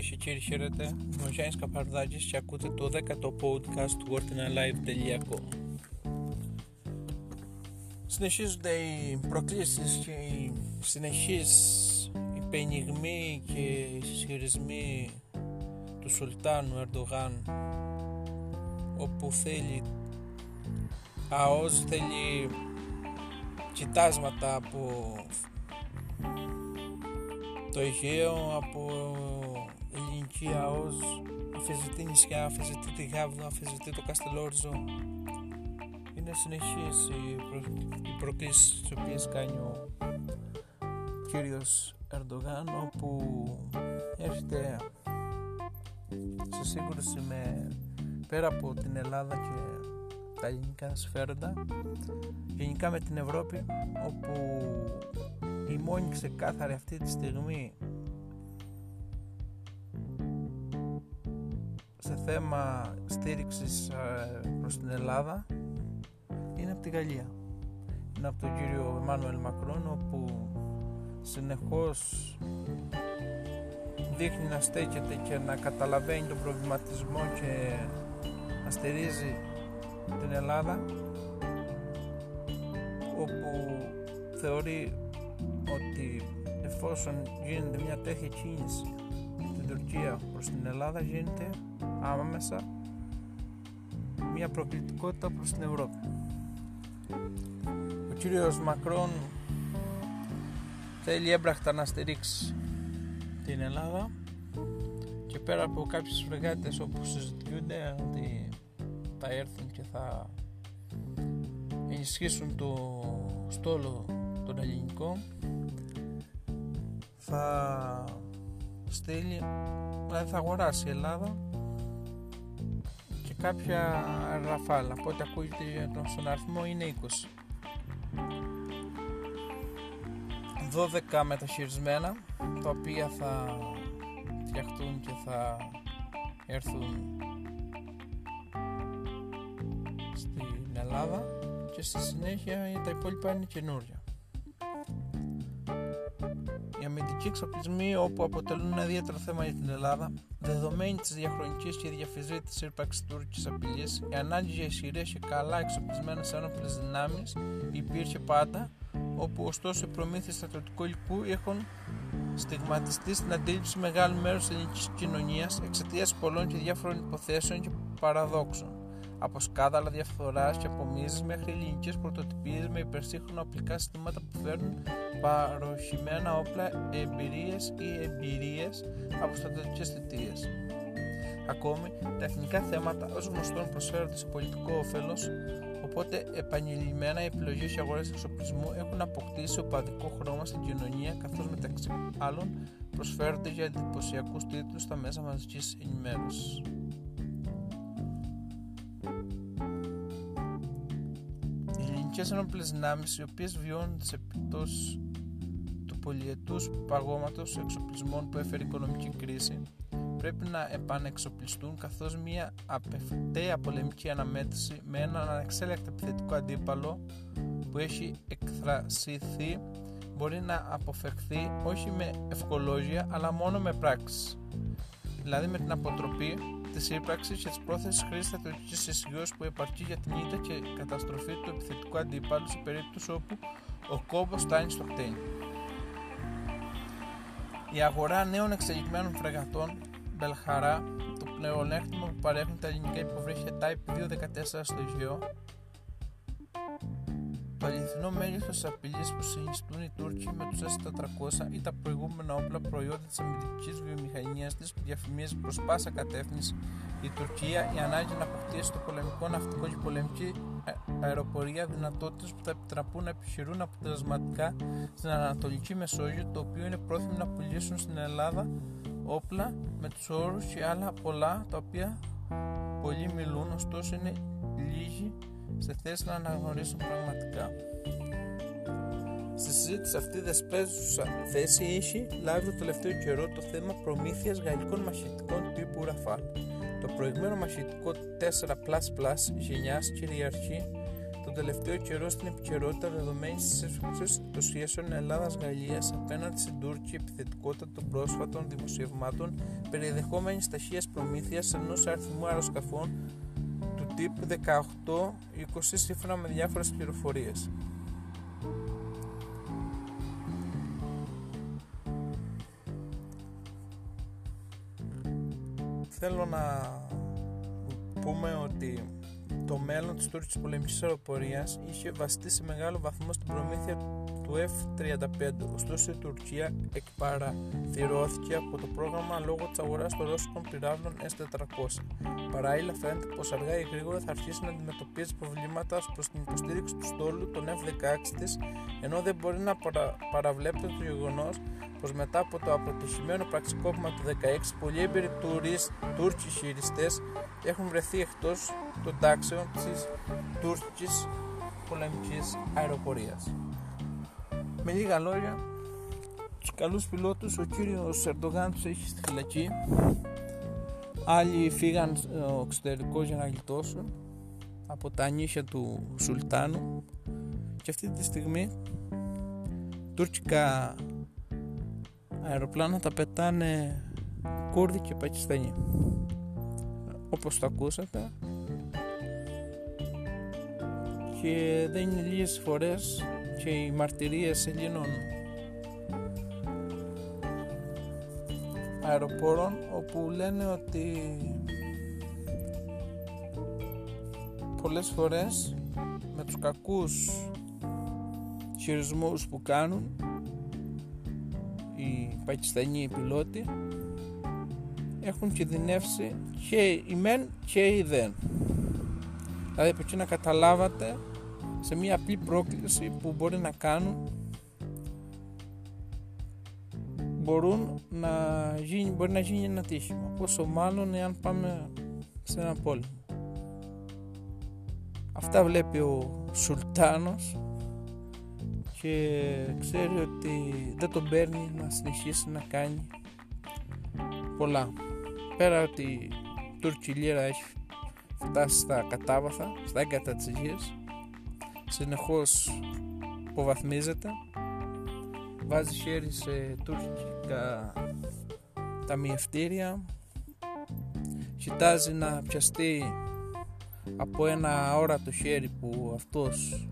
Κυρίες και κύριοι χαίρετε, είμαι ο Γιάννης Καπαρδάκης και ακούτε το 10ο podcast του wordinalive.com Συνεχίζονται οι προκλήσεις και οι συνεχείς υπενιγμοί και οι συσχετισμοί του Σουλτάνου Ερντογάν όπου θέλει ΑΟΣ θέλει κοιτάσματα από το Αιγαίο από ελληνική ΑΟΣ αφιζητεί νησιά, αφιζητεί τη Γάβδο, αφιζητεί το Καστελόρζο. Είναι συνεχείς οι, προ... οι προκλήσεις τις οποίες κάνει ο κύριος Ερντογάν όπου έρχεται σε σύγκρουση με πέρα από την Ελλάδα και τα ελληνικά σφαίροντα γενικά με την Ευρώπη όπου η μόνη ξεκάθαρη αυτή τη στιγμή θέμα στήριξης ε, προς την Ελλάδα είναι από τη Γαλλία. Είναι από τον κύριο Εμμάνουελ Μακρόν όπου συνεχώς δείχνει να στέκεται και να καταλαβαίνει τον προβληματισμό και να στηρίζει την Ελλάδα όπου θεωρεί ότι εφόσον γίνεται μια τέτοια κίνηση στην Τουρκία προς την Ελλάδα γίνεται άμεσα μια προκλητικότητα προς την Ευρώπη. Ο κύριος Μακρόν θέλει έμπρακτα να στηρίξει την Ελλάδα και πέρα από κάποιες φρεγάτες όπου συζητιούνται ότι θα έρθουν και θα ενισχύσουν το στόλο τον ελληνικό θα στείλει δηλαδή θα αγοράσει η Ελλάδα και κάποια ραφάλα από ό,τι ακούγεται στον αριθμό είναι 20 12 μεταχειρισμένα τα οποία θα φτιαχτούν και θα έρθουν στην Ελλάδα και στη συνέχεια τα υπόλοιπα είναι καινούρια. Οι αμυντικοί εξοπλισμοί όπου αποτελούν ένα ιδιαίτερο θέμα για την Ελλάδα, δεδομένη της διαχρονικής και διαφυζήτηση ύπαρξη τουρκικής απειλής, η ανάγκη για ισχυρές και καλά εξοπλισμένες ένοπλες δυνάμεις υπήρχε πάντα, όπου ωστόσο οι προμήθειες στρατιωτικού υλικού έχουν στιγματιστεί στην αντίληψη μεγάλου μέρους της ελληνικής κοινωνίας εξαιτίας πολλών και διάφορων υποθέσεων και παραδόξων. Από σκάνδαλα διαφθοράς και απομίζει μέχρι ελληνικές πρωτοτυπίες με υπερσύγχρονα οπλικά συστήματα που φέρνουν παροχημένα όπλα, εμπειρίες ή εμπειρίες από στρατιωτικές θητείες. Ακόμη, τα εθνικά θέματα ως γνωστόν προσφέρονται σε πολιτικό όφελος, οπότε επανειλημμένα οι επιλογές και αγορές εξοπλισμού έχουν αποκτήσει οπαδικό χρώμα στην κοινωνία, καθώς μεταξύ άλλων προσφέρονται για εντυπωσιακούς τίτλους στα μέσα μαζικής ενημέρωσης. Οι ελληνικέ ενόπλε δυνάμεις, οι οποίες βιώνουν τις επιπτώσεις του πολιετούς παγώματος εξοπλισμών που έφερε η οικονομική κρίση, πρέπει να επανεξοπλιστούν καθώς μια απευθέα πολεμική αναμέτρηση με έναν ανεξέλεκτο επιθετικό αντίπαλο που έχει εκθρασιθεί μπορεί να αποφευχθεί όχι με ευκολόγια αλλά μόνο με πράξεις. Δηλαδή με την αποτροπή της ύπαρξης και της πρόθεσης χρήσης στρατιωτικής ισχύως που επαρκεί για την ήττα και καταστροφή του επιθετικού αντίπαλου σε περίπτωση όπου ο κόμπος φτάνει στο χτένι. Η αγορά νέων εξελιγμένων φρεγατών Μπελχαρά, το πλεονέκτημα που παρέχουν τα ελληνικά υποβρύχια Type 214 στο Αιγαίο, το αληθινό μέγεθο τη απειλή που συνιστούν οι Τούρκοι με τους S400 ή τα προηγούμενα όπλα προϊόντα της αμυντική βιομηχανίας της που διαφημίζει προς πάσα κατεύθυνση η Τουρκία η ανάγκη να αποκτήσει το πολεμικό ναυτικό και πολεμική αεροπορία δυνατότητες που θα επιτραπούν να επιχειρούν αποτελεσματικά στην Ανατολική Μεσόγειο, το οποίο είναι πρόθυμοι να πουλήσουν στην Ελλάδα όπλα με τους όρους και άλλα πολλά τα οποία πολλοί μιλούν ωστόσο είναι λίγοι σε θέση να αναγνωρίσουν πραγματικά. Στη συζήτηση αυτή δεσπέζουσα θέση έχει λάβει το τελευταίο καιρό το θέμα προμήθειας γαλλικών μαχητικών τύπου Rafale. Το προηγμένο μαχητικό 4++ γενιάς κυριαρχεί τον τελευταίο καιρό στην επικαιρότητα δεδομένης της έσφυξη των σχέσεων Ελλάδα-Γαλλία απέναντι στην Τούρκη επιθετικότητα των πρόσφατων δημοσιευμάτων περιεδεχόμενη ταχείας προμήθειας ενός αριθμού αεροσκαφών του τύπου 18-20 σύμφωνα με διάφορες πληροφορίες. Θέλω να πούμε ότι το μέλλον της τουρκικής πολεμικής αεροπορίας είχε βαστεί σε μεγάλο βαθμό στην προμήθεια του F-35, ωστόσο η Τουρκία εκπαραθυρώθηκε από το πρόγραμμα λόγω της αγοράς των ρώσικων πυράβλων S-400. Παράλληλα φαίνεται πως αργά ή γρήγορα θα αρχίσει να αντιμετωπίζει προβλήματα προς την υποστήριξη του στόλου των F-16 της, ενώ δεν μπορεί να παρα... παραβλέπεται το γεγονός πως μετά από το αποτυχημένο πραξικόπημα του 16 πολλοί έμπειροι Τούρκοι χειριστές έχουν βρεθεί εκτός των τάξεων της τουρκικής πολεμικής αεροπορίας. Με λίγα λόγια, τους καλούς πιλότους ο κύριος Ερντογάν τους έχει στη φυλακή άλλοι φύγαν στο εξωτερικό για να γλιτώσουν από τα νύχια του Σουλτάνου και αυτή τη στιγμή τουρκικά αεροπλάνα τα πετάνε Κούρδοι και Πακιστανοί. Όπως το ακούσατε. Και δεν είναι λίγες φορές και οι μαρτυρίες Ελλήνων αεροπόρων όπου λένε ότι πολλές φορές με τους κακούς χειρισμούς που κάνουν οι Πακιστανοί πιλότοι έχουν κινδυνεύσει και οι μεν και οι δεν. Δηλαδή από εκεί να καταλάβατε σε μια απλή πρόκληση που μπορεί να κάνουν μπορούν να γίνει, μπορεί να γίνει ένα τύχημα πόσο μάλλον εάν πάμε σε ένα πόλεμο. Αυτά βλέπει ο Σουλτάνος και ξέρει ότι δεν τον παίρνει να συνεχίσει να κάνει πολλά. Πέρα ότι η Τούρκη Λύρα έχει φτάσει στα κατάβαθα, στα έγκατα της υγείας συνεχώς υποβαθμίζεται βάζει χέρι σε τουρκικά ταμιευτήρια κοιτάζει να πιαστεί από ένα όρατο χέρι που αυτός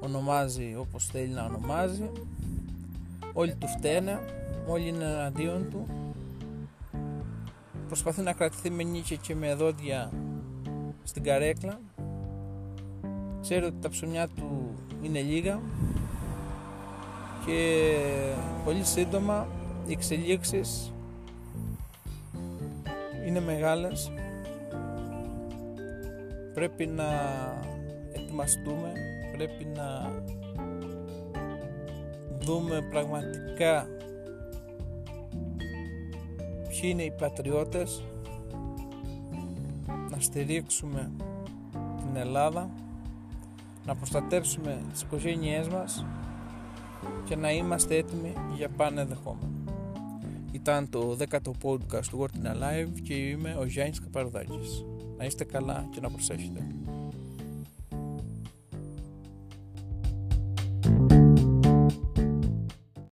ονομάζει όπως θέλει να ονομάζει. Όλοι του φταίνε όλοι είναι εναντίον του. Προσπαθεί να κρατηθεί με νύχια και με δόντια στην καρέκλα. Ξέρει ότι τα ψωμιά του είναι λίγα και πολύ σύντομα οι εξελίξεις είναι μεγάλες. Πρέπει να ετοιμαστούμε πρέπει να δούμε πραγματικά ποιοι είναι οι πατριώτες να στηρίξουμε την Ελλάδα να προστατεύσουμε τις οικογένειές μας και να είμαστε έτοιμοι για πάνε δεχόμενο. Ήταν το 10ο podcast του World in Alive και είμαι ο Γιάννης Καπαρδάκης. Να είστε καλά και να προσέχετε.